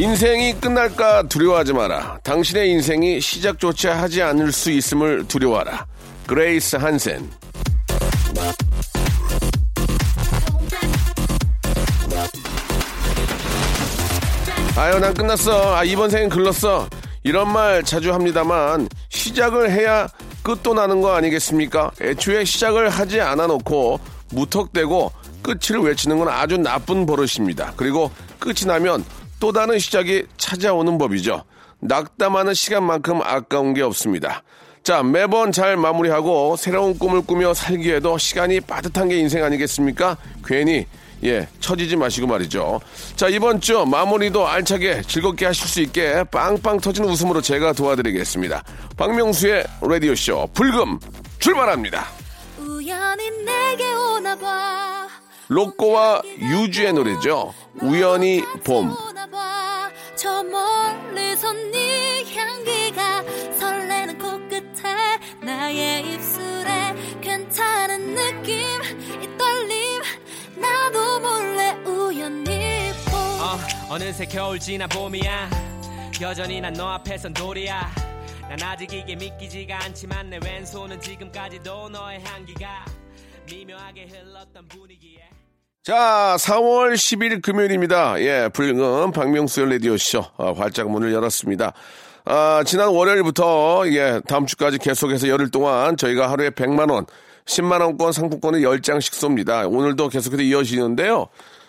인생이 끝날까 두려워하지 마라. 당신의 인생이 시작조차 하지 않을 수 있음을 두려워하라. 그레이스 한센. 아유 난 끝났어. 아 이번 생은 글렀어. 이런 말 자주 합니다만 시작을 해야 끝도 나는 거 아니겠습니까? 애초에 시작을 하지 않아 놓고 무턱대고 끝을 외치는 건 아주 나쁜 버릇입니다. 그리고 끝이 나면 또 다른 시작이 찾아오는 법이죠 낙담하는 시간만큼 아까운 게 없습니다 자 매번 잘 마무리하고 새로운 꿈을 꾸며 살기에도 시간이 빠듯한 게 인생 아니겠습니까 괜히 예, 처지지 마시고 말이죠. 자, 이번 주 마무리도 알차게 즐겁게 하실 수 있게 빵빵 터진 웃음으로 제가 도와드리겠습니다. 박명수의 라디오쇼 불금 출발합니다. 로꼬와 유주의 노래죠. 우연히 봄. 네 우연히 봄. 어, 어느새 겨울 지나 봄이야. 여전히 난 너 앞에선 돌이야. 난 아직 이게 믿기지가 않지만 내 왼손은 지금까지도 너의 향기가 미묘하게 흘렀던 분위기에 자, 4월 10일 금요일입니다. 예, 불금 박명수의 라디오쇼 아, 활짝 문을 열었습니다. 아, 지난 월요일부터 예, 다음 주까지 계속해서 열흘 동안 저희가 하루에 100만 원, 10만 원권 상품권을 10장씩 쏩니다. 오늘도 계속해서 이어지는데요.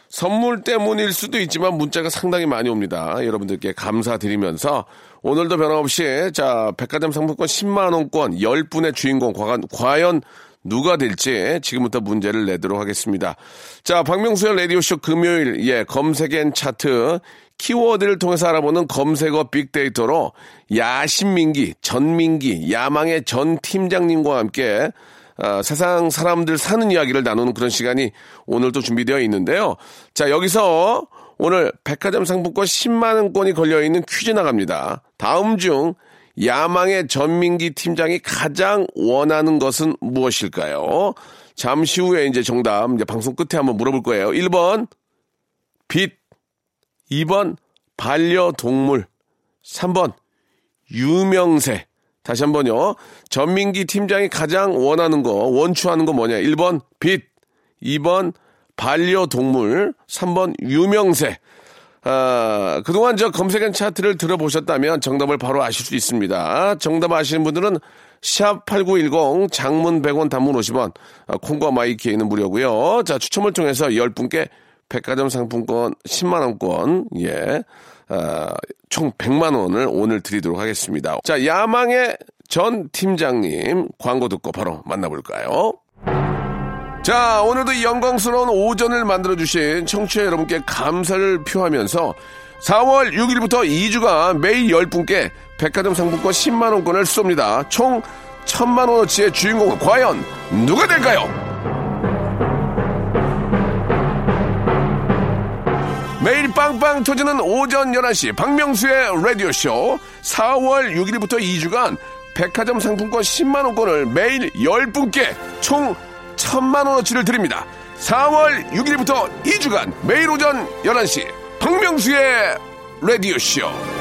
선물 때문일 수도 있지만 문자가 상당히 많이 옵니다. 여러분들께 감사드리면서 오늘도 변함없이 자, 백화점 상품권 10만 원권 10분의 주인공 과연, 과연 누가 될지 지금부터 문제를 내도록 하겠습니다. 자, 박명수의 라디오쇼 금요일, 예, 검색엔 차트, 키워드를 통해서 알아보는 검색어 빅데이터로 야신민기, 전민기, 야망의 전 팀장님과 함께 아, 세상 사람들 사는 이야기를 나누는 그런 시간이 오늘 또 준비되어 있는데요. 자, 여기서 오늘 백화점 상품권 10만원권이 걸려있는 퀴즈 나갑니다. 다음 중 야망의 전민기 팀장이 가장 원하는 것은 무엇일까요? 잠시 후에 이제 정답, 이제 방송 끝에 한번 물어볼 거예요. 1번, 빛. 2번, 반려동물. 3번, 유명세. 다시 한 번요. 전민기 팀장이 가장 원하는 거, 원추하는 거 뭐냐? 1번, 빛. 2번, 반려동물. 3번, 유명세. 아, 그동안 저 검색한 차트를 들어보셨다면 정답을 바로 아실 수 있습니다. 정답 아시는 분들은 샵8910 장문 100원 단문 50원 아, 콩과 마이키에는 무료고요. 자, 추첨을 통해서 10분께 백화점 상품권 10만 원권 예. 아, 총 100만 원을 오늘 드리도록 하겠습니다. 자, 야망의 전 팀장님 광고 듣고 바로 만나볼까요? 자, 오늘도 이 영광스러운 오전을 만들어주신 청취자 여러분께 감사를 표하면서 4월 6일부터 2주간 매일 10분께 백화점 상품권 10만원권을 쏩니다. 총 1000만원어치의 주인공은 과연 누가 될까요? 매일 빵빵 터지는 오전 11시 박명수의 라디오쇼 4월 6일부터 2주간 백화점 상품권 10만원권을 매일 10분께 총 1000만원어치를 드립니다. 4월 6일부터 2주간 매일 오전 11시 박명수의 라디오쇼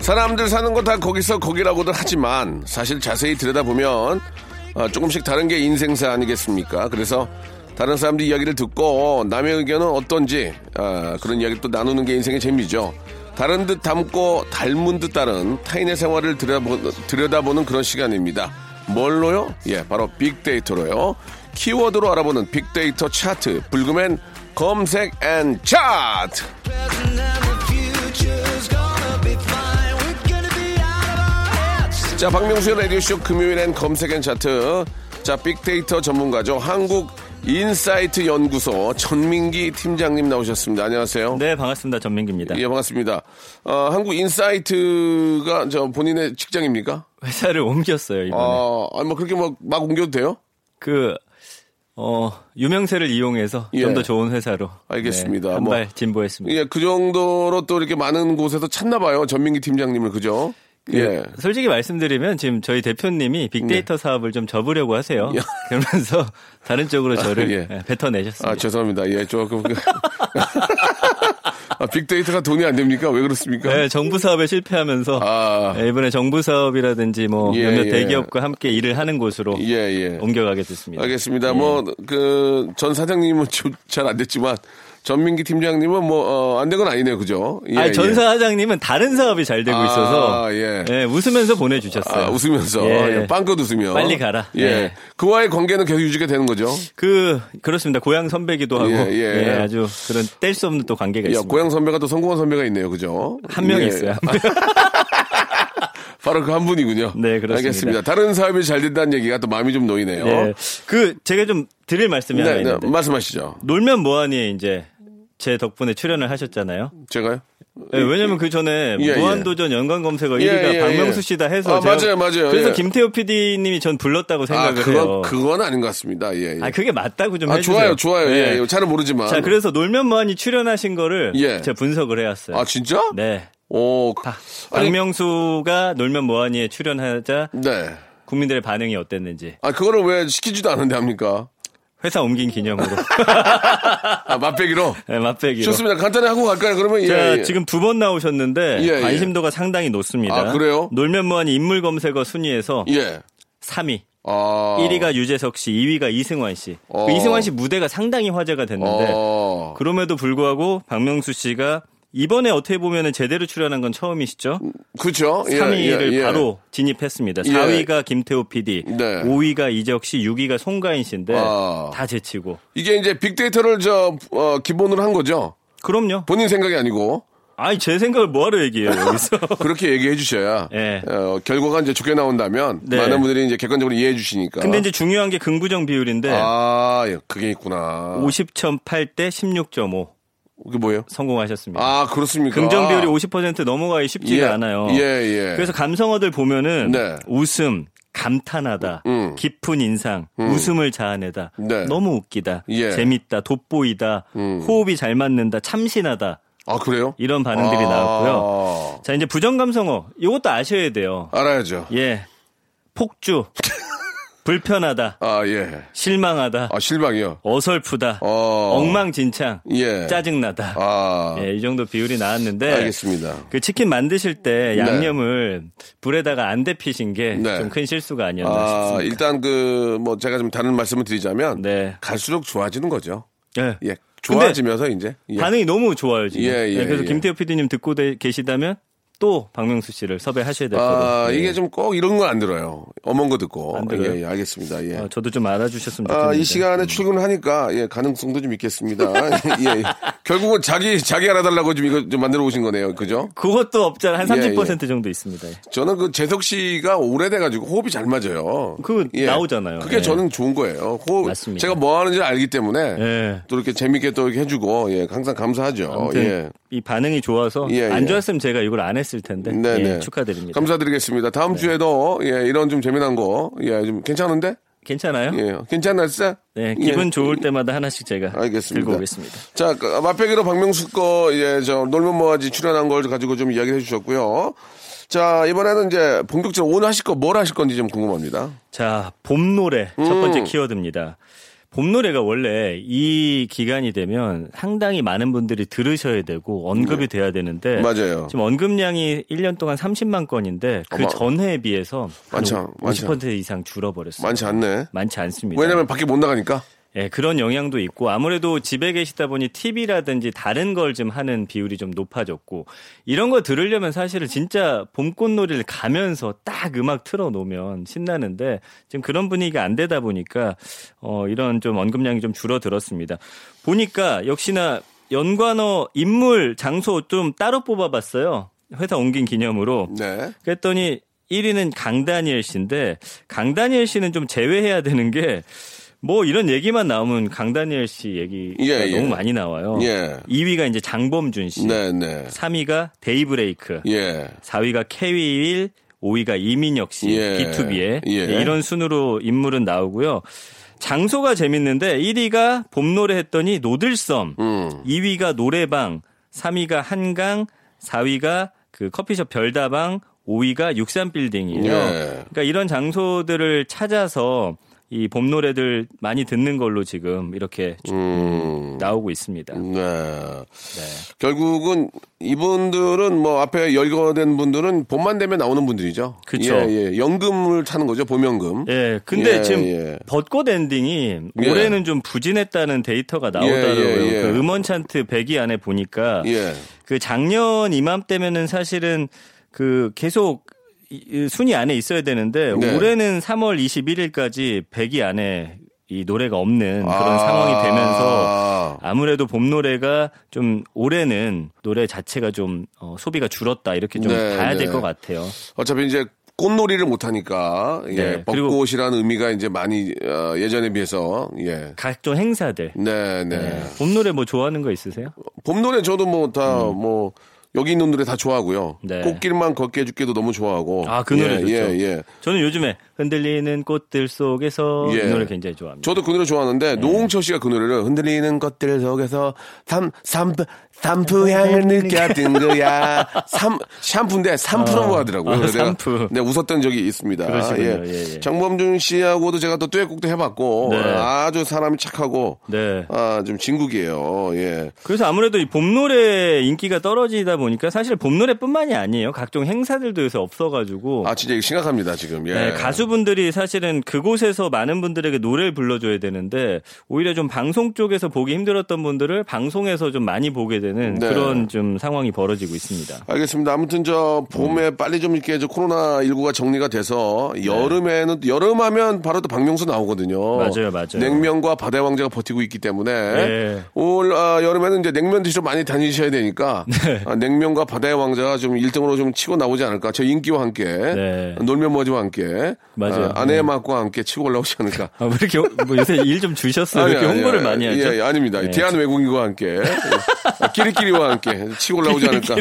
사람들 사는 거 다 거기서 거기라고들 하지만 사실 자세히 들여다보면 어, 조금씩 다른 게 인생사 아니겠습니까? 그래서 다른 사람들 이야기를 듣고 남의 의견은 어떤지 아, 그런 이야기 또 나누는 게 인생의 재미죠. 다른 듯 닮고 닮은 듯 다른 타인의 생활을 들여다보, 들여다보는 그런 시간입니다. 뭘로요? 예, 바로 빅데이터로요. 키워드로 알아보는 빅데이터 차트, 불금엔 검색 and 차트. 자, 박명수의 라디오쇼 금요일엔 검색 and 차트. 자, 빅데이터 전문가죠. 한국 인사이트 연구소 전민기 팀장님 나오셨습니다. 안녕하세요. 네, 반갑습니다. 전민기입니다. 예, 반갑습니다. 어, 한국 인사이트가 저 본인의 직장입니까? 회사를 옮겼어요, 이번에. 아, 아니, 뭐 그렇게 뭐막 옮겨도 돼요? 그, 어, 유명세를 이용해서 예. 좀더 좋은 회사로. 알겠습니다. 네, 뭐- 한발 진보했습니다. 예, 그 정도로 또 이렇게 많은 곳에서 찾나 봐요. 전민기 팀장님을 그죠? 그 예. 솔직히 말씀드리면 지금 저희 대표님이 빅데이터 사업을 좀 접으려고 하세요. 네. 야. 그러면서 다른 쪽으로 저를 예. 예, 뱉어내셨습니다. 아, 죄송합니다. 예, 조금. 그- 아, 빅데이터가 돈이 안 됩니까? 왜 그렇습니까? 네, 정부 사업에 실패하면서 아. 예, 이번에 정부 사업이라든지 뭐 예, 몇몇 예. 대기업과 함께 일을 하는 곳으로 예, 예. 옮겨가게 됐습니다. 알겠습니다. 뭐, 그, 전 사장님은 잘 안 됐지만, 전민기 팀장님은 뭐, 어, 안 된 건 아니네요. 그죠? 예, 아니, 예. 전 사장님은 다른 사업이 잘 되고 아, 있어서 예. 예, 웃으면서 보내주셨어요. 아, 웃으면서. 예. 예, 빵긋 웃으며. 빨리 가라. 예. 예. 그와의 관계는 계속 유지가 되는 거죠? 그 그렇습니다. 고향 선배기도 하고 예, 예. 예, 아주 그런 뗄 수 없는 또 관계가 야, 있습니다. 고향 선배가 또 성공한 선배가 있네요. 그죠? 한명 예. 있어요. 바로 그 한 분이군요. 네, 그렇습니다. 알겠습니다. 다른 사업이 잘 된다는 얘기가 또 마음이 좀 놓이네요. 예. 그 제가 좀 드릴 말씀이 하나 네, 네, 있는데 말씀하시죠. 놀면 뭐하니에 이제 제 덕분에 출연을 하셨잖아요. 제가요? 예, 왜냐면 그 전에 예, 예. 무한도전 연관 검색어 예, 1위가 예, 박명수 예. 씨다 해서 아, 맞아요, 맞아요. 그래서 예. 김태호 PD님이 전 불렀다고 아, 생각을 그건, 해요. 그건 아닌 것 같습니다. 예, 예. 아 그게 맞다고 좀 아, 좋아요, 해주세요. 좋아요. 예. 예, 잘은 모르지만. 자 그래서 놀면 뭐하니 출연하신 거를 예. 제가 분석을 해왔어요. 아, 진짜? 네. 오, 박- 아니- 박명수가 놀면 뭐하니에 출연하자 네. 국민들의 반응이 어땠는지 아, 그거를 왜 시키지도 않은데 합니까? 회사 옮긴 기념으로 아, 맛배기로? 네, 맛배기로. 좋습니다. 간단히 하고 갈까요? 그러면 예. 자, 예. 지금 두 번 나오셨는데 예, 예. 관심도가 상당히 높습니다. 아, 그래요? 놀면 뭐하니 인물 검색어 순위에서 예. 3위. 아. 1위가 유재석 씨, 2위가 이승환 씨. 어. 그 이승환 씨 무대가 상당히 화제가 됐는데 어. 그럼에도 불구하고 박명수 씨가 이번에 어떻게 보면은 제대로 출연한 건 처음이시죠? 그렇죠. 예, 3위를 예, 예. 바로 진입했습니다. 예. 4위가 김태호 PD, 네. 5위가 이적 씨, 6위가 송가인 씨인데 아. 다 제치고. 이게 이제 빅데이터를 저, 어, 기본으로 한 거죠. 그럼요. 본인 생각이 아니고. 아니 제 생각을 뭐하러 얘기해요 여기서. 그렇게 얘기해 주셔야. 예. 어, 결과가 이제 좋게 나온다면. 네. 많은 분들이 이제 객관적으로 이해해 주시니까. 근데 이제 중요한 게 긍부정 비율인데 아, 예, 그게 있구나. 50.8 대 16.5 그게 뭐예요? 성공하셨습니다. 아, 그렇습니까? 긍정 비율이 50% 넘어가기 쉽지가 예. 않아요. 예, 예. 그래서 감성어들 보면은 네. 웃음, 감탄하다, 음. 깊은 인상, 웃음을 자아내다, 네. 너무 웃기다, 예. 재밌다, 돋보이다, 음. 호흡이 잘 맞는다, 참신하다 아, 그래요? 이런 반응들이 아. 나왔고요. 자 이제 부정 감성어 이것도 아셔야 돼요. 알아야죠. 예, 폭주, 불편하다, 아, 예. 실망하다, 아, 실망이요. 어설프다, 어. 엉망진창, 예. 짜증나다. 아. 예, 이 정도 비율이 나왔는데 알겠습니다. 그 치킨 만드실 때 네. 양념을 불에다가 안 데피신 게좀 네. 큰 실수가 아니었나 아, 싶습니다. 일단 그, 뭐, 제가 좀 다른 말씀을 드리자면. 네. 갈수록 좋아지는 거죠. 예. 예. 좋아지면서 이제. 예. 반응이 너무 좋아요 지금. 예, 예, 그래서 예. 김태호 PD님 듣고 대- 계시다면 또 박명수 씨를 섭외하셔야 될 거고. 아, 예. 이게 좀 꼭 이런 건 안 들어요. 어먼 거 듣고. 안 들어요? 예, 예, 알겠습니다. 예. 어, 저도 좀 알아주셨으면 좋겠는데. 아, 이 시간에 출근을 하니까, 예, 가능성도 좀 있겠습니다. 예, 예. 결국은 자기, 자기 알아달라고 좀 이거 좀 만들어 오신 거네요. 그죠? 그것도 없잖아. 한 예, 30% 정도 있습니다. 예. 저는 그 재석 씨가 오래돼 가지고 호흡이 잘 맞아요. 그거 나오잖아요. 그게 예. 저는 좋은 거예요. 호흡, 맞습니다. 제가 뭐 하는지 알기 때문에 예. 또 이렇게 재밌게 또 이렇게 해 주고, 예, 항상 감사하죠. 예. 이 반응이 좋아서 예, 안 예. 좋았으면 제가 이걸 안 했을 텐데 네, 예, 네. 축하드립니다. 감사드리겠습니다. 다음 주에도, 예, 이런 좀 재미난 거, 예, 좀 괜찮은데? 괜찮아요? 예, 괜찮았어? 네, 예. 기분 좋을 때마다 하나씩 제가 알겠습니다. 들고 오겠습니다. 자, 그, 맛배기로 박명수 거, 예, 저, 놀면 뭐하지 출연한 걸 가지고 좀 이야기해 주셨고요. 자, 이번에는 이제 본격적으로 오늘 하실 거 뭘 하실 건지 좀 궁금합니다. 자, 봄 노래 첫 번째 음. 키워드입니다. 봄 노래가 원래 이 기간이 되면 상당히 많은 분들이 들으셔야 되고 언급이 돼야 되는데 네. 맞아요. 지금 언급량이 1년 동안 30만 건인데 그 어마. 전해에 비해서 한 많지 않- 많지 50% 이상 줄어버렸어요. 많지 않네. 많지 않습니다. 왜냐면 밖에 못 나가니까. 예, 그런 영향도 있고 아무래도 집에 계시다 보니 TV라든지 다른 걸 좀 하는 비율이 좀 높아졌고 이런 거 들으려면 사실은 진짜 봄꽃놀이를 가면서 딱 음악 틀어 놓으면 신나는데 지금 그런 분위기가 안 되다 보니까 어 이런 좀 언급량이 좀 줄어들었습니다. 보니까 역시나 연관어 인물 장소 좀 따로 뽑아봤어요. 회사 옮긴 기념으로. 네. 그랬더니 1위는 강다니엘 씨인데 강다니엘 씨는 좀 제외해야 되는 게 뭐 이런 얘기만 나오면 강다니엘 씨 얘기가 예, 예. 너무 많이 나와요. 예. 2위가 이제 장범준 씨, 네, 네. 3위가 데이브레이크, 예. 4위가 케위윌, 5위가 이민혁 씨, 예. B2B의 예. 이런 순으로 인물은 나오고요. 장소가 재밌는데 1위가 봄노래 했더니 노들섬, 음. 2위가 노래방, 3위가 한강, 4위가 그 커피숍 별다방, 5위가 63빌딩이에요. 예. 그러니까 이런 장소들을 찾아서 이 봄 노래들 많이 듣는 걸로 지금 이렇게 쭉 음. 나오고 있습니다. 네. 결국은 이분들은 뭐 앞에 열거된 분들은 봄만 되면 나오는 분들이죠. 그쵸. 예, 예. 연금을 타는 거죠. 봄연금. 예, 근데 예, 지금 예. 벚꽃 엔딩이 예. 올해는 좀 부진했다는 데이터가 나오더라고요. 예, 예, 예. 그 음원 차트 100위 안에 보니까 예. 그 작년 이맘때면은 사실은 그 계속 순위 안에 있어야 되는데 네. 올해는 3월 21일까지 100위 안에 이 노래가 없는 그런 아. 상황이 되면서 아무래도 봄 노래가 좀 올해는 노래 자체가 좀 어, 소비가 줄었다 이렇게 좀 네, 봐야 될 네. 것 같아요. 어차피 이제 꽃놀이를 못 하니까 예. 네, 벚꽃이라는 의미가 이제 많이 어, 예전에 비해서 예. 각종 행사들. 네, 네. 네. 봄 노래 뭐 좋아하는 거 있으세요? 봄 노래 저도 뭐 다뭐 여기 있는 노래 다 좋아하고요. 음. 네. 꽃길만 걷게 해줄게도 너무 좋아하고. 아, 그 노래 예, 좋죠. 예, 예. 저는 요즘에 흔들리는 꽃들 속에서 예. 이 노래 굉장히 좋아합니다. 저도 그 노래 네. 좋아하는데 노홍철 씨가 그 노래를 흔들리는 것들 속에서 삼, 삼, 삼프 향을 느꼈던 거야. 삼, 샴푸인데 삼프라고 어. 하더라고요. 아, 내가 삼프. 네, 웃었던 적이 있습니다. 그러시군요. 예. 예, 예. 장범준 씨하고도 제가 또 듀엣곡도 해봤고 네. 아주 사람이 착하고 네. 아, 좀 진국이에요. 예. 그래서 아무래도 이 봄 노래 인기가 떨어지다 보니까 사실 봄 노래뿐만이 아니에요. 각종 행사들도 요새 없어가지고 아, 진짜 이거 심각합니다, 지금. 예. 네, 가수분들이 사실은 그곳에서 많은 분들에게 노래를 불러줘야 되는데 오히려 좀 방송 쪽에서 보기 힘들었던 분들을 방송에서 좀 많이 보게 되는 네. 그런 좀 상황이 벌어지고 있습니다. 알겠습니다. 아무튼 저 봄에 빨리 좀 이렇게 저 코로나 19가 정리가 돼서 여름에는 여름하면 바로 또 박명수 나오거든요. 맞아요, 맞아요. 냉면과 바다의 왕자가 버티고 있기 때문에 네. 올 아, 여름에는 이제 냉면 드시러 많이 다니셔야 되니까 네. 아, 냉면과 바다의 왕자가 좀 1등으로 좀 치고 나오지 않을까. 저 인기와 함께 네. 놀면 뭐지와 함께 맞아요. 아, 아내의 네. 맛과 함께 치고 올라오지 않을까. 아, 왜 이렇게 뭐 요새 일 좀 주셨어요? 왜 이렇게 아니, 홍보를 아니, 많이 하죠? 예, 예, 아닙니다. 네. 대한 외국인과 함께 아, 끼리끼리와 함께 치고 올라오지 않을까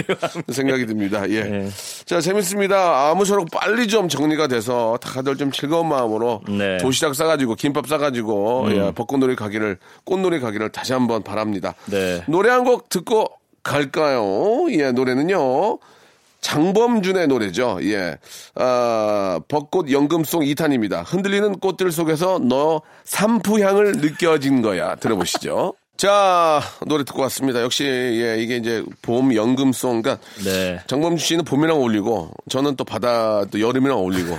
생각이 듭니다. 예. 네. 자 재밌습니다. 아무쪼록 빨리 좀 정리가 돼서 다들 좀 즐거운 마음으로 네. 음. 도시락 싸가지고 김밥 싸가지고 예, 벚꽃놀이 가기를 꽃놀이 가기를 다시 한번 바랍니다. 네. 노래 한 곡 듣고 갈까요? 예, 노래는요. 장범준의 노래죠. 예. 아, 벚꽃 연금송 2탄입니다. 흔들리는 꽃들 속에서 너 삼푸향을 느껴진 거야. 들어보시죠. 자, 노래 듣고 왔습니다. 역시, 예, 이게 이제 봄 연금송. 그러니까 네. 장범준 씨는 봄이랑 어울리고, 저는 또 바다, 또 여름이랑 어울리고.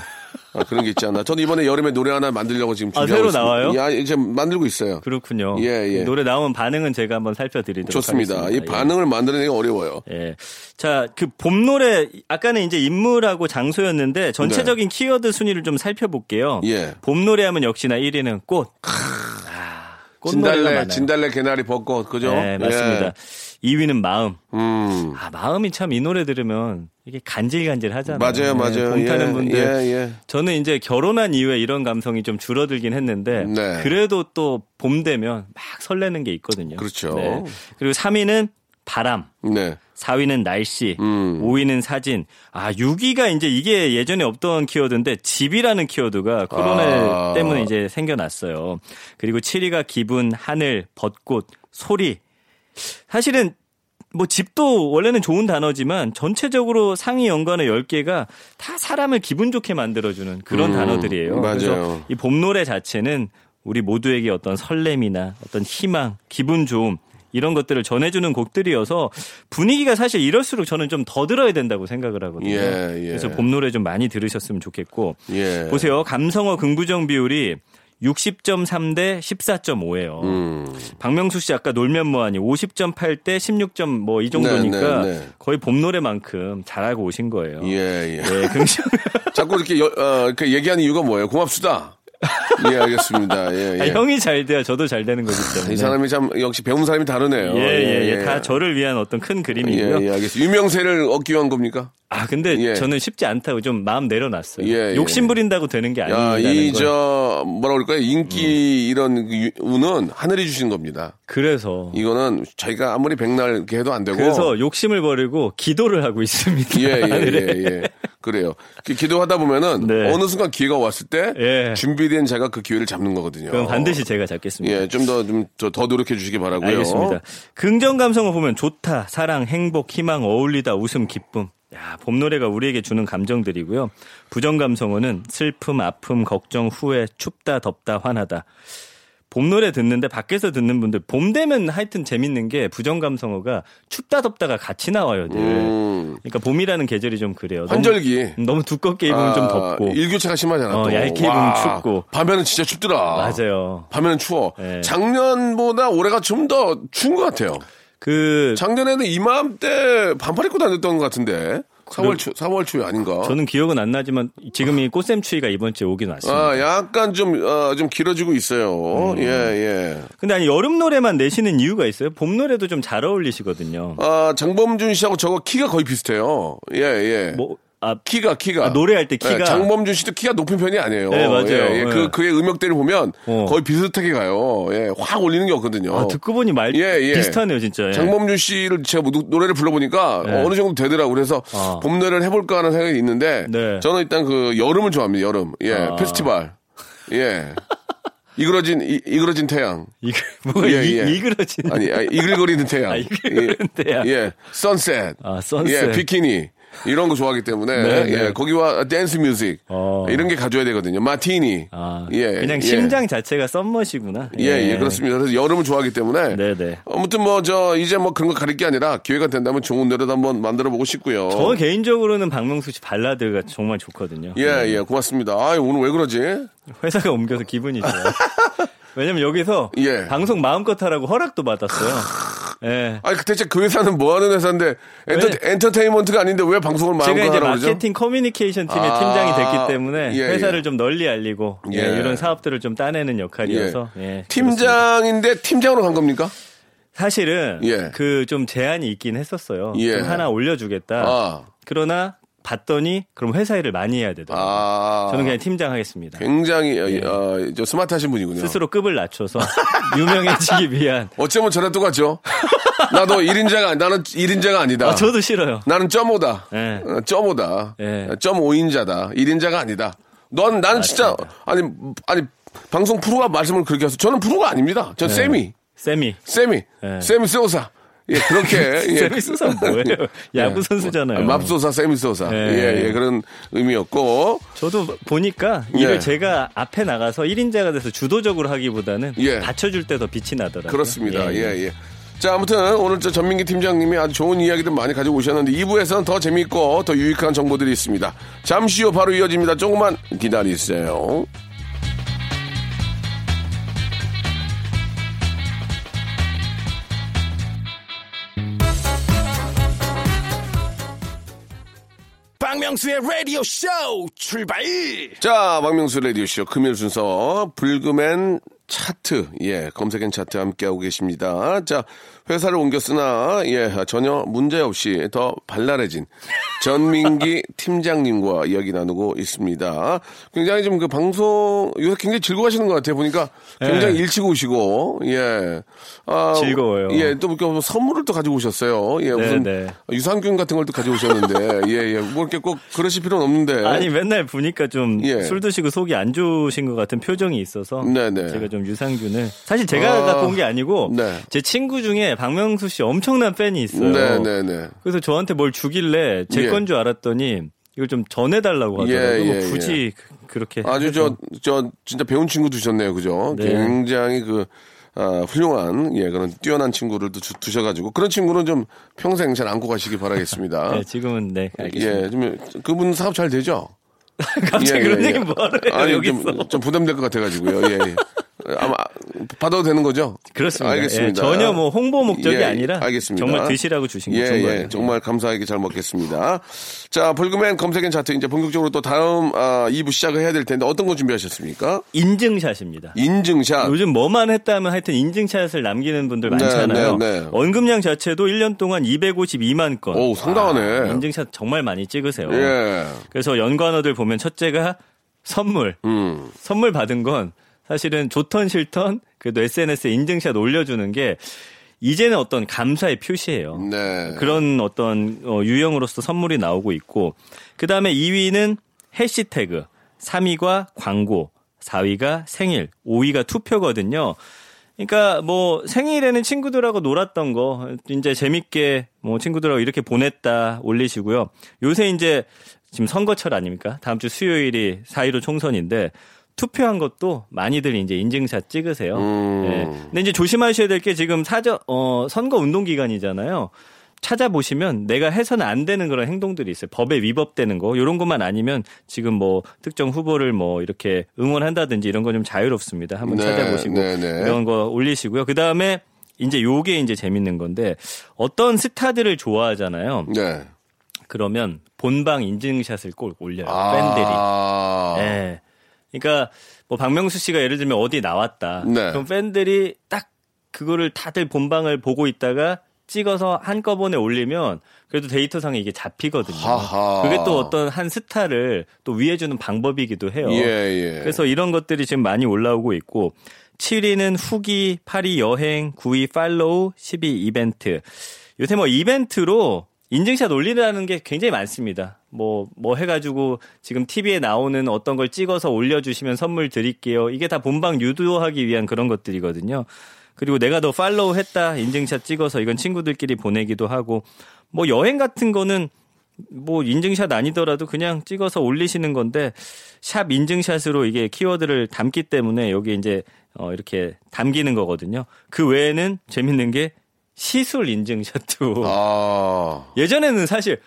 아, 그런 게 있지 않나. 저는 이번에 여름에 노래 하나 만들려고 지금 아, 준비하고 새로 있습니다. 나와요? 야, 이제 만들고 있어요. 그렇군요. 예, 예. 노래 나오면 반응은 제가 한번 살펴드리도록 좋습니다. 하겠습니다. 이 예. 반응을 만들어내기가 어려워요. 예. 자, 그 봄 노래 아까는 이제 인물하고 장소였는데 전체적인 키워드 순위를 좀 살펴볼게요. 네. 예. 봄 노래 하면 역시나 1위는 꽃. 진달래. 진달래, 개나리, 벚꽃, 그죠? 네, 맞습니다. 예. 2위는 마음. 음. 아, 마음이 참 이 노래 들으면 이게 간질간질 하잖아요. 맞아요, 맞아요. 봄 타는 예, 분들. 예, 예. 저는 이제 결혼한 이후에 이런 감성이 좀 줄어들긴 했는데 네. 그래도 또 봄 되면 막 설레는 게 있거든요. 그렇죠. 그리고 3위는 바람. 네. 4위는 날씨, 음. 5위는 사진. 아, 6위가 이제 이게 예전에 없던 키워드인데 집이라는 키워드가 코로나 아. 때문에 이제 생겨났어요. 그리고 7위가 기분, 하늘, 벚꽃, 소리. 사실은 뭐 집도 원래는 좋은 단어지만 전체적으로 상위 연관어 10개가 다 사람을 기분 좋게 만들어주는 그런 음, 단어들이에요. 맞아요. 그래서 이 봄 노래 자체는 우리 모두에게 어떤 설렘이나 어떤 희망, 기분 좋음 이런 것들을 전해주는 곡들이어서 분위기가 사실 이럴수록 저는 좀 더 들어야 된다고 생각을 하거든요. 예, 예. 그래서 봄 노래 좀 많이 들으셨으면 좋겠고 예. 보세요. 감성어 긍부정 비율이 60.3 대 14.5예요. 음. 박명수 씨 아까 놀면 뭐하니 50.8 대 16점 뭐이 정도니까 네, 네, 네. 거의 봄 노래만큼 잘하고 오신 거예요. 예, 예. 예, 긍정. 자꾸 이렇게, 여- 어, 이렇게 얘기하는 이유가 뭐예요? 고맙습니다. 예, 알겠습니다. 예, 아, 예. 형이 잘 돼야 저도 잘 되는 거기 때문에. 이 사람이 참 역시 배운 사람이 다르네요. 예, 예, 예. 다 저를 위한 어떤 큰 그림이고요. 예, 예, 알겠습니다. 유명세를 얻기 위한 겁니까? 아, 근데 예. 저는 쉽지 않다고 좀 마음 내려놨어요. 예, 예. 욕심 부린다고 되는 게 야, 아니라는 이, 걸. 저, 뭐라 그럴까요? 인기 음. 이런 그 유- 운은 하늘이 주신 겁니다. 그래서 이거는 저희가 아무리 백날 이렇게 해도 안 되고. 그래서 욕심을 버리고 기도를 하고 있습니다. 예, 예. 예, 예. 그래요. 기- 기도하다 보면은 네. 어느 순간 기회가 왔을 때 예. 준비된 자가 그 기회를 잡는 거거든요. 그럼 반드시 제가 잡겠습니다. 예, 좀 더, 좀, 더, 더 노력해 주시기 바라고요 알겠습니다. 긍정 감성을 보면 좋다, 사랑, 행복, 희망, 어울리다, 웃음, 기쁨. 야, 봄 노래가 우리에게 주는 감정들이고요. 부정 감성어는 슬픔, 아픔, 걱정, 후회, 춥다, 덥다, 화나다. 봄 노래 듣는데 밖에서 듣는 분들 봄 되면 하여튼 재밌는 게 부정 감성어가 춥다 덥다가 같이 나와요. 늘. 음. 그러니까 봄이라는 계절이 좀 그래요. 너무- 환절기. 너무, 두껍게 입으면 좀 아, 덥고. 일교차가 심하잖아. 어, 또. 얇게 입으면 와, 춥고. 밤에는 진짜 춥더라. 맞아요. 밤에는 추워. 예. 작년보다 올해가 좀 더 추운 것 같아요. 그 작년에는 이맘때 반팔 입고 다녔던 것 같은데. 4월 초, 4월 초에 아닌가? 저는 기억은 안 나지만 지금 이 꽃샘 추위가 이번 주에 오긴 왔습니다. 아, 약간 좀, 어, 좀 길어지고 있어요. 음. 예, 예. 근데 아니 여름 노래만 내시는 이유가 있어요? 봄 노래도 좀 잘 어울리시거든요. 아, 장범준 씨하고 저거 키가 거의 비슷해요. 예, 예. 뭐 아, 키가, 키가. 아, 노래할 때 키가 예, 장범준 씨도 키가 높은 편이 아니에요. 네, 맞아요. 예, 예. 네. 그, 그의 음역대를 보면 어. 거의 비슷하게 가요. 예, 확 올리는 게 없거든요. 아, 듣고 보니 말 예, 예. 비슷하네요, 진짜. 예. 장범준 씨를 제가 노- 노래를 불러보니까 네. 어느 정도 되더라고. 그래서 아. 봄 노래를 해볼까 하는 생각이 있는데 네. 저는 일단 그 여름을 좋아합니다. 여름. 예, 아. 페스티벌. 예. 이그러진 이, 이그러진 태양. 이거 뭐가 예, 이, 예. 이그러진 아니, 아니, 이글거리는 태양. 아, 이글거리는 예, 태양. 예, sunset. 아, sunset. 예, 비키니. 이런 거 좋아하기 때문에 네, 네. 예, 거기와 댄스 뮤직 어. 이런 게 가져야 되거든요. 마티니. 아, 예, 그냥 예. 심장 자체가 summer시구나. 예, 예, 그렇습니다. 그래서 여름을 좋아하기 때문에 네, 네. 아무튼 뭐 저 이제 뭐 그런 거 가릴 게 아니라 기회가 된다면 좋은 노래도 한번 만들어 보고 싶고요. 저 개인적으로는 박명수 씨 발라드가 정말 좋거든요. 예, 예, 고맙습니다. 아, 오늘 왜 그러지? 회사가 옮겨서 기분이 좋아요. 왜냐면 여기서 예. 방송 마음껏 하라고 허락도 받았어요. 예. 아니, 그 대체 그 회사는 뭐 하는 회사인데 엔터, 왜? 엔터테인먼트가 아닌데 왜 방송을 제가 이제 하라고 그러죠? 마케팅 커뮤니케이션 팀의 아, 팀장이 됐기 때문에 예, 회사를 예. 좀 널리 알리고 예, 예. 이런 사업들을 좀 따내는 역할이어서 예, 그렇습니다. 팀장인데 팀장으로 간 겁니까? 사실은 예. 그좀 제안이 있긴 했었어요. 예. 좀 하나 올려주겠다. 아. 그러나 봤더니 그럼 회사 일을 많이 해야 되더라고요. 아. 저는 그냥 팀장 하겠습니다. 굉장히 어, 어, 저 스마트하신 분이군요. 스스로 급을 낮춰서 유명해지기 위한. 어쩌면 저랑 똑같죠. 나도 1인자가 나는 1인자가 아니다. 아, 저도 싫어요. 나는 점오다. 예. 어, 점오다. 예. 점 5인자다. 1인자가 아니다. 넌 나는 진짜 아니 아니 방송 프로가 말씀을 그렇게 해서 저는 프로가 아닙니다. 전 세미. 세미. 세미. 예. 세미 쏘사. 예, 그렇게. 예. 세미 수사 뭐예요? 야구 선수잖아요. 아, 맙소사, 세미 쏘사. 예. 예, 예, 그런 의미였고. 저도 보니까 예. 일을 제가 앞에 나가서 1인자가 돼서 주도적으로 하기보다는 예. 받쳐줄 때 더 빛이 나더라고요. 그렇습니다. 예, 예. 자, 아무튼 오늘 저 전민기 팀장님이 아주 좋은 이야기들 많이 가지고 오셨는데 2부에서는 더 재미있고 더 유익한 정보들이 있습니다. 잠시 후 바로 이어집니다. 조금만 기다리세요. 박명수의 라디오 쇼 출발! 자, 박명수 라디오 쇼 금요일 순서 불금엔 차트, 예, 검색엔 차트 함께하고 계십니다. 자, 회사를 옮겼으나, 예, 전혀 문제 없이 더 발랄해진 전민기 팀장님과 이야기 나누고 있습니다. 굉장히 좀그 방송, 요새 굉장히 즐거워하시는 것 같아요. 보니까 굉장히 예. 일찍 오시고, 예. 아, 즐거워요. 예, 또 뭐 선물을 또 가지고 오셨어요. 예, 무슨 네. 유산균 같은 걸 또 가지고 오셨는데, 예, 예. 뭐 이렇게 꼭 그러실 필요는 없는데. 아니 맨날 보니까 좀 예. 술 드시고 속이 안 좋으신 것 같은 표정이 있어서 네네. 제가 좀 유산균을 사실 제가 아, 갖고 온 게 아니고 네. 제 친구 중에 박명수 씨 엄청난 팬이 있어요. 네, 네, 네. 그래서 저한테 뭘 주길래 제 예. 건줄 알았더니 이걸 좀 전해달라고 하더라고요. 예, 뭐 예, 굳이 그- 그렇게 아주 해서. 저, 저, 진짜 배운 친구 두셨네요. 그죠? 네. 굉장히 그, 아, 훌륭한, 예, 그런 뛰어난 친구를 또 주- 두셔가지고, 그런 친구는 좀 평생 잘 안고 가시기 바라겠습니다. 네, 지금은 네 알겠습니다. 예, 좀, 그분 사업 잘 되죠? 갑자기 예, 그런 예, 얘기 예. 뭐하러 해요, 아니, 여기서. 좀, 좀 부담될 것 같아가지고요. 예, 예. 아마 받아도 되는 거죠? 그렇습니다. 알겠습니다. 예, 전혀 뭐 홍보 목적이 예, 아니라 알겠습니다. 정말 드시라고 주신 거 예, 좋은 예. 거예요. 정말 감사하게 잘 먹겠습니다. 자, 볼그맨 검색엔 차트 이제 본격적으로 또 다음 아, 2부 시작을 해야 될 텐데 어떤 거 준비하셨습니까? 인증샷입니다. 인증샷. 요즘 뭐만 했다면 하여튼 인증샷을 남기는 분들 많잖아요. 네, 네. 언급량 자체도 1년 동안 252만 건. 오, 상당하네. 아, 인증샷 정말 많이 찍으세요. 예. 그래서 연관어들 보면 첫째가 선물. 음. 선물 받은 건 사실은 좋던 싫던 그래도 SNS에 인증샷 올려주는 게 이제는 어떤 감사의 표시예요. 네. 그런 어떤 어, 유형으로서 선물이 나오고 있고 그 다음에 2위는 해시태그, 3위가 광고, 4위가 생일, 5위가 투표거든요. 그러니까 뭐 생일에는 친구들하고 놀았던 거 이제 재밌게 뭐 친구들하고 이렇게 보냈다 올리시고요. 요새 이제 지금 선거철 아닙니까? 다음 주 수요일이 4.15 총선인데 투표한 것도 많이들 이제 인증샷 찍으세요. 음. 예. 근데 이제 조심하셔야 될 게 지금 사저 어 선거 운동 기간이잖아요. 찾아보시면 내가 해서는 안 되는 그런 행동들이 있어요. 법에 위법되는 거. 이런 것만 아니면 지금 뭐 특정 후보를 뭐 이렇게 응원한다든지 이런 건 좀 자유롭습니다. 한번 네, 찾아보시고 네, 네. 이런 거 올리시고요. 그 다음에 이제 요게 이제 재밌는 건데 어떤 스타들을 좋아하잖아요. 네. 그러면 본방 인증샷을 꼭 올려요. 아. 팬들이. 예. 그러니까 뭐 박명수 씨가 예를 들면 어디 나왔다. 네. 그럼 팬들이 딱 그거를 다들 본방을 보고 있다가 찍어서 한꺼번에 올리면 그래도 데이터상에 이게 잡히거든요. 하하. 그게 또 어떤 한 스타를 또 위해주는 방법이기도 해요. 예, 예. 그래서 이런 것들이 지금 많이 올라오고 있고 7위는 후기, 8위 여행, 9위 팔로우, 10위 이벤트. 요새 뭐 이벤트로 인증샷 올리라는 게 굉장히 많습니다. 뭐, 뭐 해가지고 지금 TV에 나오는 어떤 걸 찍어서 올려주시면 선물 드릴게요. 이게 다 본방 유도하기 위한 그런 것들이거든요. 그리고 내가 너 팔로우 했다. 인증샷 찍어서 이건 친구들끼리 보내기도 하고 뭐 여행 같은 거는 뭐 인증샷 아니더라도 그냥 찍어서 올리시는 건데 샵 인증샷으로 이게 키워드를 담기 때문에 여기 이제 어 이렇게 담기는 거거든요. 그 외에는 재밌는 게 시술 인증샷도 아. 예전에는 사실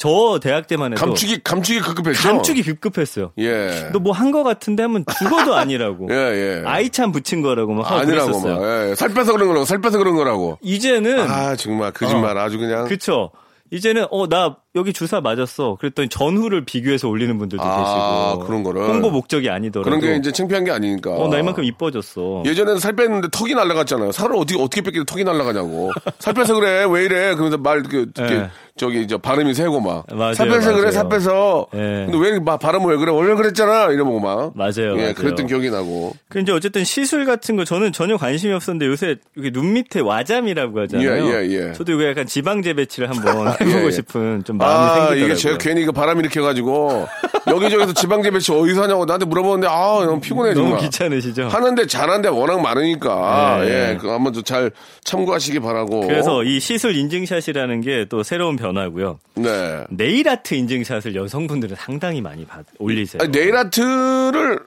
저 대학 때만 해도 감축이, 감축이 급급했죠? 감축이 급급했어요. 예. 너 뭐 한 거 같은데 하면 죽어도 아니라고. 예, 예. 아이참 붙인 거라고 막 하고 아니라고. 막. 예. 살 빼서 그런 거라고, 살 빼서 그런 거라고. 이제는 아, 정말, 거짓말 아주 그냥. 그쵸. 이제는 어 나 여기 주사 맞았어. 그랬더니 전후를 비교해서 올리는 분들도 아, 계시고 그런 거를. 홍보 목적이 아니더라도 그런 게 이제 창피한 게 아니니까. 어 나 이만큼 이뻐졌어. 예전에는 살 뺐는데 턱이 날라갔잖아요. 살을 어떻게 어떻게 뺐길래 턱이 날라가냐고. 살 빼서 그래 왜 이래? 그러면서 말 그, 그 예. 저기 저 발음이 세고 막. 맞아요, 살 빼서 그래 맞아요. 살 빼서. 예. 근데 왜 막 발음 왜 그래? 원래 그랬잖아 이러고 막. 맞아요, 예, 맞아요. 그랬던 기억이 나고. 그 이제 어쨌든 시술 같은 거 저는 전혀 관심이 없었는데 요새 여기 눈 밑에 와잠이라고 하잖아요. 예, 예, 예. 저도 이거 약간 지방 재배치를 한번 해보고 예, 예. 싶은 좀 마음이 아, 생기더라고요. 이게 제가 괜히 그 바람 일으켜가지고 여기저기서 지방제 배치 어디서 하냐고 나한테 물어보는데 아 너무 피곤해 너무 정말. 귀찮으시죠? 하는데 잘하는데 워낙 많으니까 네. 예, 그거 한번 좀잘 참고하시기 바라고. 그래서 이 시술 인증샷이라는 게 또 새로운 변화고요. 네. 네일 아트 인증샷을 여성분들은 상당히 많이 받, 올리세요. 아니, 네일 아트를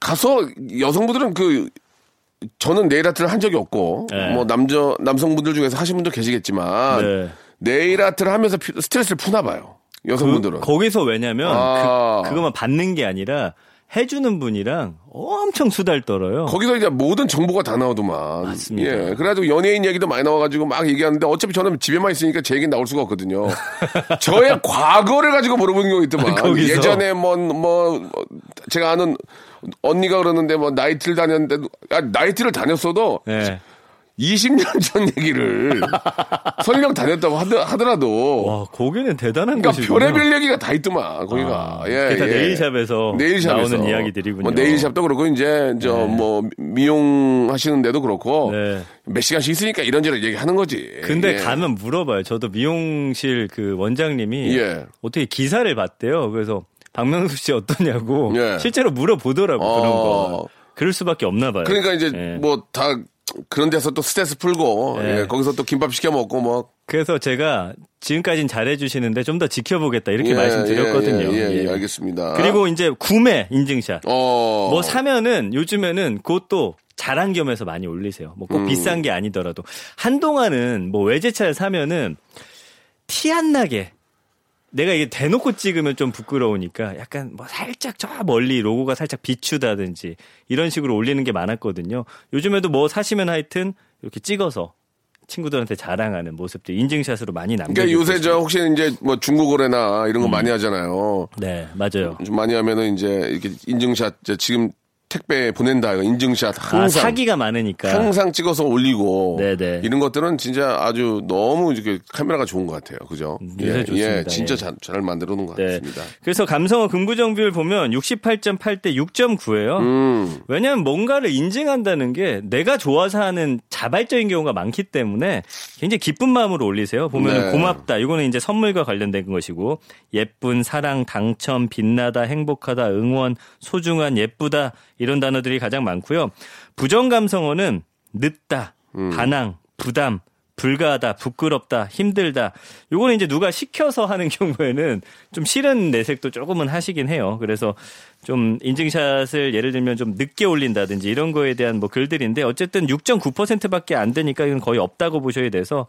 가서 여성분들은 그 저는 네일 아트를 한 적이 없고 네. 뭐 남자 남성분들 중에서 하신 분도 계시겠지만 네. 네일 아트를 하면서 피- 스트레스를 푸나 봐요. 여성분들은. 그, 거기서 왜냐면 아. 그, 그것만 받는 게 아니라 해주는 분이랑 엄청 수달 떨어요. 거기서 이제 모든 정보가 다 나오더만. 맞습니다. 예. 그래가지고 연예인 얘기도 많이 나와가지고 막 얘기하는데 어차피 저는 집에만 있으니까 제 얘기는 나올 수가 없거든요. 저의 과거를 가지고 물어보는 경우 있더만. 거기서? 예전에 뭐, 뭐, 제가 아는 언니가 그러는데 뭐 나이트를 다녔는데, 아, 나이트를 다녔어도 네. 20년 전 얘기를 설령 다녔다고 하더, 하더 라도. 와, 거기는 대단한 그러니까 것이군요. 별의별 얘기가 다 있더만 거기가 아, 예, 다 예. 네일샵에서 네일샵에서. 나오는 이야기들이군요. 뭐 네일샵도 그렇고 이제 저 네. 뭐 미용 하시는 데도 그렇고 네. 몇 시간씩 있으니까 이런저런 얘기하는 거지. 근데 예. 가면 물어봐요. 저도 미용실 그 원장님이 예. 어떻게 기사를 봤대요. 그래서 박명수 씨 어떠냐고 예. 실제로 물어보더라고 어. 그런 거. 그럴 수밖에 없나 봐요. 그러니까 이제 예. 뭐다 그런 데서 또 스트레스 풀고 네. 예, 거기서 또 김밥 시켜 먹고 뭐 그래서 제가 지금까지는 잘해주시는데 좀 더 지켜보겠다 이렇게 예, 말씀드렸거든요. 예, 예, 예, 예. 알겠습니다. 그리고 이제 구매 인증샷. 어. 뭐 사면은 요즘에는 그것도 자랑 겸해서 많이 올리세요. 뭐꼭 음. 비싼 게 아니더라도 한동안은 뭐 외제차를 사면은 티 안 나게 내가 이게 대놓고 찍으면 좀 부끄러우니까 약간 뭐 살짝 저 멀리 로고가 살짝 비추다든지 이런 식으로 올리는 게 많았거든요. 요즘에도 뭐 사시면 하여튼 이렇게 찍어서 친구들한테 자랑하는 모습들 인증샷으로 많이 남겨. 그러니까 요새 저 혹시 이제 뭐 중고거래나 이런 거 많이 하잖아요. 네 맞아요. 좀 많이 하면은 이제 이렇게 인증샷 이제 지금 택배 보낸다 인증샷 아, 항상 사기가 많으니까. 항상 찍어서 올리고 네네. 이런 것들은 진짜 아주 너무 이렇게 카메라가 좋은 것 같아요. 그죠? 요새 예, 좋습니다. 예, 진짜 예. 잘, 잘 만들어 놓은 것 네. 같습니다. 그래서 감성어 긍부정 비율 보면 68.8대 6.9예요. 음. 왜냐하면 뭔가를 인증한다는 게 내가 좋아서 하는 자발적인 경우가 많기 때문에 굉장히 기쁜 마음으로 올리세요. 보면 네. 고맙다. 이거는 이제 선물과 관련된 것이고 예쁜, 사랑, 당첨, 빛나다, 행복하다, 응원, 소중한, 예쁘다 이런 단어들이 가장 많고요. 부정 감성어는 늦다, 음. 반항, 부담, 불가하다, 부끄럽다, 힘들다. 요거는 이제 누가 시켜서 하는 경우에는 좀 싫은 내색도 조금은 하시긴 해요. 그래서 좀 인증샷을 예를 들면 좀 늦게 올린다든지 이런 거에 대한 뭐 글들인데 어쨌든 6.9%밖에 안 되니까 이건 거의 없다고 보셔야 돼서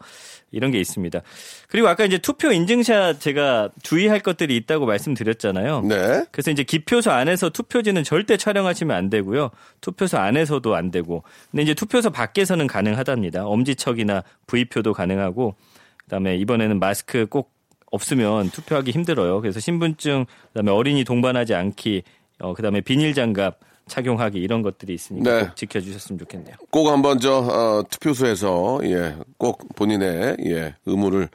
이런 게 있습니다. 그리고 아까 이제 투표 인증샷 제가 주의할 것들이 있다고 말씀드렸잖아요. 네. 그래서 이제 기표소 안에서 투표지는 절대 촬영하시면 안 되고요. 투표소 안에서도 안 되고. 근데 이제 투표소 밖에서는 가능하답니다. 엄지척이나 V표도 가능하고 그다음에 이번에는 마스크 꼭 없으면 투표하기 힘들어요. 그래서 신분증 그다음에 어린이 동반하지 않기 어 그다음에 비닐 장갑 착용하기 이런 것들이 있으니까 네. 꼭 지켜주셨으면 좋겠네요. 꼭 한번 저 어, 투표소에서 예, 꼭 본인의 예, 의무를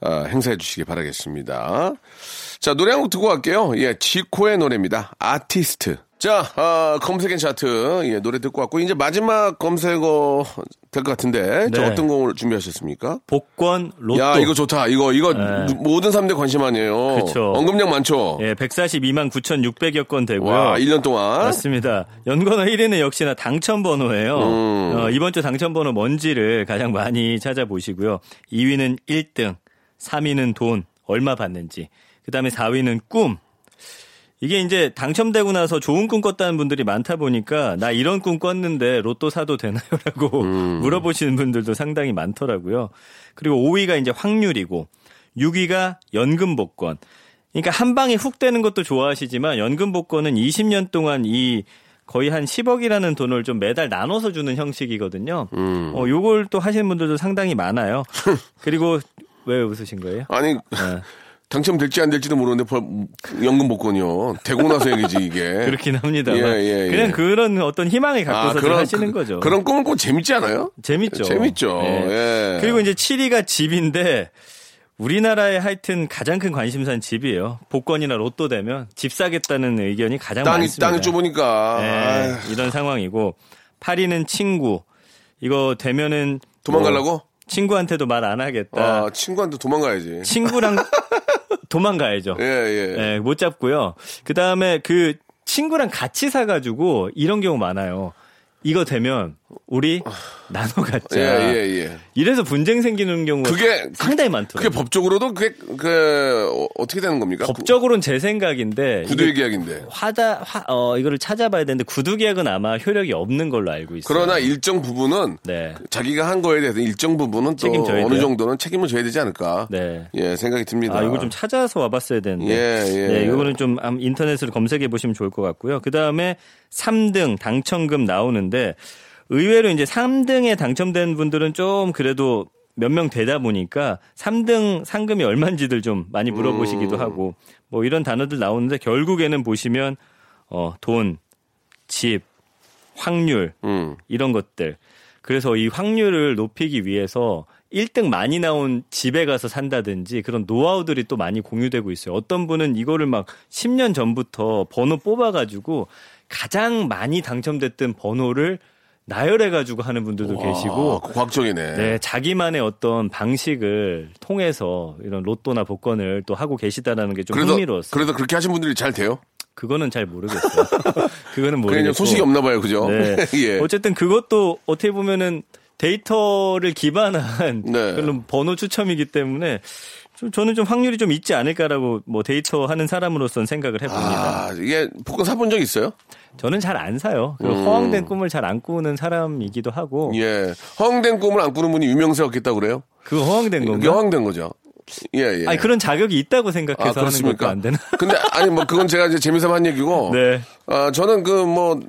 어, 행사해 주시기 바라겠습니다. 자, 노래 한 곡 듣고 갈게요. 예, 지코의 노래입니다. 아티스트. 자, 어, 검색엔 차트. 예, 노래 듣고 왔고 이제 마지막 검색어 될 것 같은데. 저 네. 어떤 곡을 준비하셨습니까? 복권 로또 야, 이거 좋다. 이거 이거 네. 모든 사람들 관심 아니에요. 그쵸. 언급량 많죠. 예, 142만 9,600여 건 되고요. 와, 1년 동안. 맞습니다. 연관어 1위는 역시나 당첨번호예요. 음. 어, 이번 주 당첨번호 뭔지를 가장 많이 찾아보시고요. 2위는 1등, 3위는 돈, 얼마 받는지, 그 다음에 4위는 꿈. 이게 이제 당첨되고 나서 좋은 꿈 꿨다는 분들이 많다 보니까 나 이런 꿈 꿨는데 로또 사도 되나요라고 음. 물어보시는 분들도 상당히 많더라고요. 그리고 5위가 이제 확률이고 6위가 연금 복권. 그러니까 한 방에 훅 되는 것도 좋아하시지만 연금 복권은 20년 동안 이 거의 한 10억이라는 돈을 좀 매달 나눠서 주는 형식이거든요. 음. 어, 요걸 또 하시는 분들도 상당히 많아요. 그리고 왜 웃으신 거예요? 아니 네. 당첨될지 안 될지도 모르는데 벌- 연금 복권이요. 되고 나서 얘기지 이게. 그렇긴 합니다. 예, 예, 예. 그냥 그런 어떤 희망을 갖고서 하시는 그, 거죠. 그 런 꿈은 꼭 재밌지 않아요? 재밌죠. 재밌죠. 예. 예. 그리고 이제 7위가 집인데 우리나라의 하여튼 가장 큰 관심사는 집이에요. 복권이나 로또 되면 집 사겠다는 의견이 가장 땅이 많습니다. 땅이 좁으니까 네, 아휴, 이런 상황이고 8위는 친구. 이거 되면은 도망가려고? 뭐 친구한테도 말 안 하겠다. 아, 친구한테 도망가야지. 친구랑 도망가야죠. 예, 예. 예, 못 잡고요. 그 다음에 그 친구랑 같이 사가지고 이런 경우 많아요. 이거 되면 우리 나눠 갖자. 예, 예, 예. 이래서 분쟁 생기는 경우가 그게- 상당히 많더라고요. 그게 법적으로도 그게 그 어, 어떻게 되는 겁니까? 법적으로는 제 생각인데 구두 얘기약인데. 화다 화, 어 이거를 찾아봐야 되는데 구두 계약은 아마 효력이 없는 걸로 알고 있어요. 그러나 일정 부분은 네. 자기가 한 거에 대해서 일정 부분은 또 책임져야 어느? 정도는 책임을 져야 되지 않을까. 네. 예, 생각이 듭니다. 아, 이거 좀 찾아서 와 봤어야 되는데. 예, 예. 네, 이거는 좀 암- 인터넷으로 검색해 보시면 좋을 것 같고요. 그 다음에 3등 당첨금 나오는데 의외로 이제 3등에 당첨된 분들은 좀 그래도 몇 명 되다 보니까 3등 상금이 얼마인지들 좀 많이 물어보시기도 음. 하고 뭐 이런 단어들 나오는데 결국에는 보시면 어, 돈, 집, 확률 음. 이런 것들. 그래서 이 확률을 높이기 위해서 1등 많이 나온 집에 가서 산다든지 그런 노하우들이 또 많이 공유되고 있어요. 어떤 분은 이거를 막 10년 전부터 번호 뽑아가지고 가장 많이 당첨됐던 번호를 나열해가지고 하는 분들도 계시고 아, 과학적이네. 네, 자기만의 어떤 방식을 통해서 이런 로또나 복권을 또 하고 계시다라는 게 좀 흥미로웠어요. 그래도 그렇게 하신 분들이 잘 돼요? 그거는 잘 모르겠어요. 그거는 모르겠고. 소식이 없나 봐요, 그죠? 네. 예. 어쨌든 그것도 어떻게 보면은 데이터를 기반한 네. 그런 번호 추첨이기 때문에 좀 저는 좀 확률이 좀 있지 않을까라고 뭐 데이터 하는 사람으로서는 생각을 해봅니다. 아, 이게 복권 사본 적 있어요? 저는 잘 안 사요. 그리고 허황된 꿈을 잘 안 꾸는 사람이기도 하고 음. 예. 허황된 꿈을 안 꾸는 분이 유명세였겠다고 그래요? 그거 허황된 그게 건가? 허황된 거죠. 예, 예. 아니 그런 자격이 있다고 생각해서 아, 하는 것도 그렇습니까? 안 되나? 근데 아니 뭐 그건 제가 이제 재미삼아 한 얘기고. 네. 아, 저는 그 뭐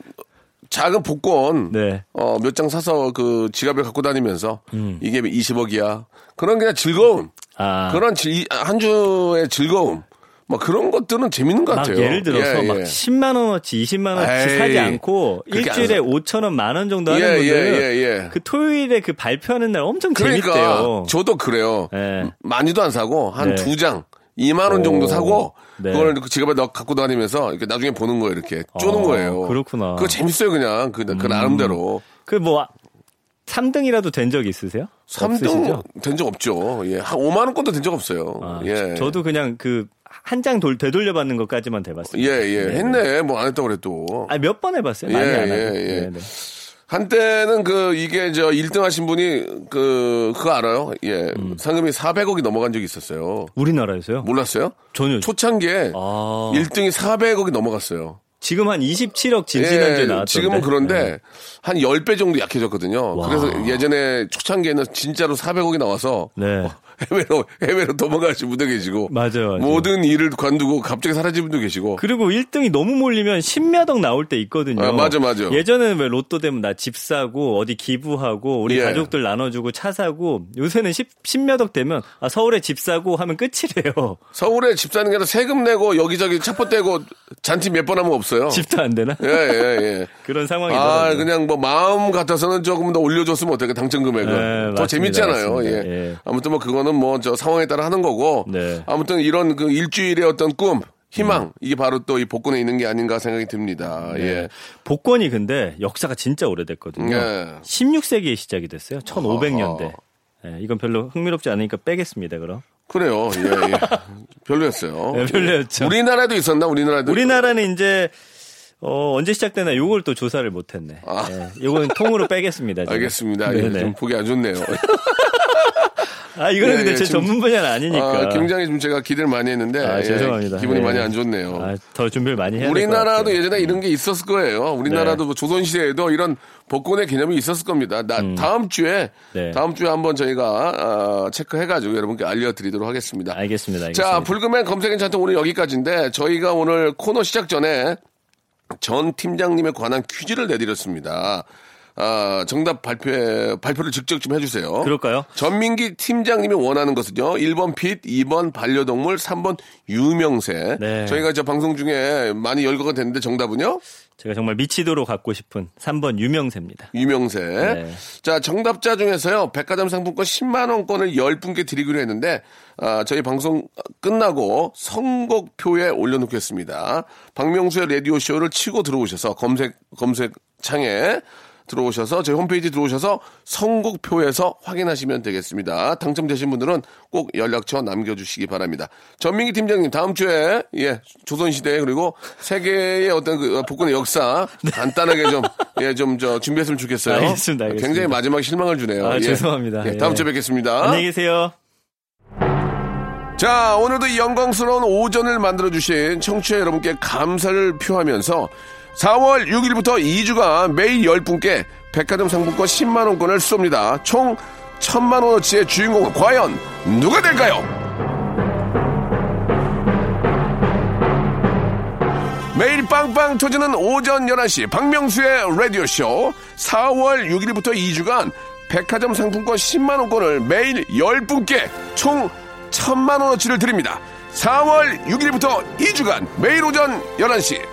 작은 복권 네. 어, 몇 장 사서 그 지갑에 갖고 다니면서 음. 이게 20억이야. 그런 그냥 즐거움. 아. 그런 질- 한 주의 즐거움. 뭐 그런 것들은 재밌는 것막 같아요. 예를 들어서 예, 막 예. 10만 원어치, 20만 원어치 에이, 사지 않고 안 일주일에 사- 5천 원, 만 원 정도 하는 예, 분들은 예, 예, 예. 그 토요일에 그 발표하는 날 엄청 그러니까 재밌대요. 저도 그래요. 예. 많이도 안 사고 한 네. 두 장. 2만 원 정도 오. 사고 네. 그걸 그 지갑에 넣어 갖고 다니면서 이렇게 나중에 보는 거예요 이렇게 쪼는 어, 거예요. 그렇구나. 음. 그거 재밌어요 그냥 그, 그 나름대로. 그 뭐 3등이라도 된 적 있으세요? 3등 없으시죠? 된적 없죠. 예. 한 5만 원권도 된 적 없어요. 아, 예. 저도 그냥 그 한장 되돌려 받는 것까지만 돼봤습니다. 예, 예. 네. 했네. 뭐 안 했다고 그래도. 아, 몇 번 해 봤어요. 많이 예, 안 하고. 예, 예. 네, 네. 한때는 그 이게 저 1등 하신 분이 그 그거 알아요? 예. 음. 상금이 400억이 넘어간 적이 있었어요. 우리나라에서요? 몰랐어요? 전혀. 초창기에 아, 1등이 400억이 넘어갔어요. 지금 한 27억 진지난주에 나왔던데. 예, 지금은 그런데 네. 한 10배 정도 약해졌거든요. 와. 그래서 예전에 초창기에는 진짜로 400억이 나와서 네. 해외로 해외로 도망가신 분도 계시고 맞아요, 맞아요. 모든 일을 관두고 갑자기 사라진 분도 계시고 그리고 1등이 너무 몰리면 10몇억 나올 때 있거든요. 아, 맞아, 맞아. 예전에는 왜 로또 되면 나 집 사고 어디 기부하고 우리 예. 가족들 나눠주고 차 사고 요새는 10, 10몇억 되면 아, 서울에 집 사고 하면 끝이래요. 서울에 집 사는 게 아니라 세금 내고 여기저기 차포 떼고 잔치 몇 번 하면 없어요. 집도 안 되나? 예, 예, 예. 그런 상황이더라고요. 아, 그냥 뭐 마음 같아서는 조금 더 올려줬으면 어떨까 당첨 금액을 네, 더 맞습니다, 재밌잖아요. 맞습니다. 예. 예. 아무튼 뭐 그 거는 뭐 저 상황에 따라 하는 거고. 네. 아무튼 이런 그 일주일의 어떤 꿈, 희망 음. 이게 바로 또 이 복권에 있는 게 아닌가 생각이 듭니다. 예. 복권이 근데 역사가 진짜 오래됐거든요. 예. 16세기에 시작이 됐어요. 1500년대. 예, 이건 별로 흥미롭지 않으니까 빼겠습니다, 그럼. 그래요. 예, 예. 별로였어요. 네, 별로였죠. 우리나라도 있었나? 우리나라도 우리나라는 이제 어, 언제 시작되나 요걸 또 조사를 못 했네. 아. 예, 요건 통으로 빼겠습니다. 지금. 알겠습니다. 예, 네네. 좀 보기 안 좋네요. 아, 이거는 예, 근데 예, 제 전문 분야는 아니니까. 아, 굉장히 좀 제가 기대를 많이 했는데 아, 예, 죄송합니다. 기분이 예. 많이 안 좋네요. 아, 더 준비를 많이 해야 우리나라도. 예전에 이런 게 있었을 거예요. 우리나라도 네. 뭐 조선시대에도 이런 복권의 개념이 있었을 겁니다. 나, 다음 주에, 음. 네. 다음 주에 한번 저희가, 아, 체크해가지고 여러분께 알려드리도록 하겠습니다. 알겠습니다. 알겠습니다. 자, 불금의 검색엔 차트 오늘 여기까지인데 저희가 오늘 코너 시작 전에 전 팀장님에 관한 퀴즈를 내드렸습니다. 아, 정답 발표에, 발표를 직접 좀 해주세요. 그럴까요? 전민기 팀장님이 원하는 것은요. 1번 핏, 2번 반려동물, 3번 유명세. 네. 저희가 저 방송 중에 많이 열거가 됐는데 정답은요? 제가 정말 미치도록 갖고 싶은 3번 유명세입니다. 유명세. 네. 자, 정답자 중에서요. 백화점 상품권 10만 원권을 10분께 드리기로 했는데 아, 저희 방송 끝나고 선곡표에 올려 놓겠습니다. 박명수의 라디오 쇼를 치고 들어오셔서 검색 검색 창에 들어오셔서 저희 홈페이지 들어오셔서 선곡표에서 확인하시면 되겠습니다. 당첨되신 분들은 꼭 연락처 남겨주시기 바랍니다. 전민기 팀장님 다음 주에 예 조선시대 그리고 세계의 어떤 그 복권의 역사 간단하게 좀 예 좀 저 준비했으면 좋겠어요. 네. 알겠습니다, 알겠습니다. 굉장히 마지막 실망을 주네요. 아, 예. 죄송합니다. 예, 다음 예. 주에 뵙겠습니다. 안녕히 계세요. 자, 오늘도 이 영광스러운 오전을 만들어 주신 청취자 여러분께 감사를 표하면서 4월 6일부터 2주간 매일 10분께 백화점 상품권 10만원권을 쏩니다. 총 1000만원어치의 주인공은 과연 누가 될까요? 매일 빵빵 터지는 오전 11시 박명수의 라디오쇼 4월 6일부터 2주간 백화점 상품권 10만원권을 매일 10분께 총 1000만원어치를 드립니다. 4월 6일부터 2주간 매일 오전 11시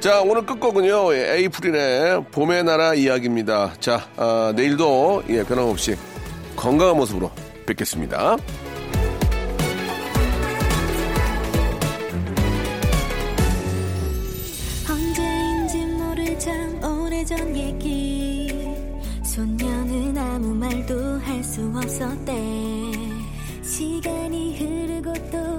자, 오늘 끝곡은요, 예, 에이프릴의 봄의 나라 이야기입니다. 자, 아, 내일도, 예, 변함없이 건강한 모습으로 뵙겠습니다. 언제인지 없었대 시간이 흐르고 또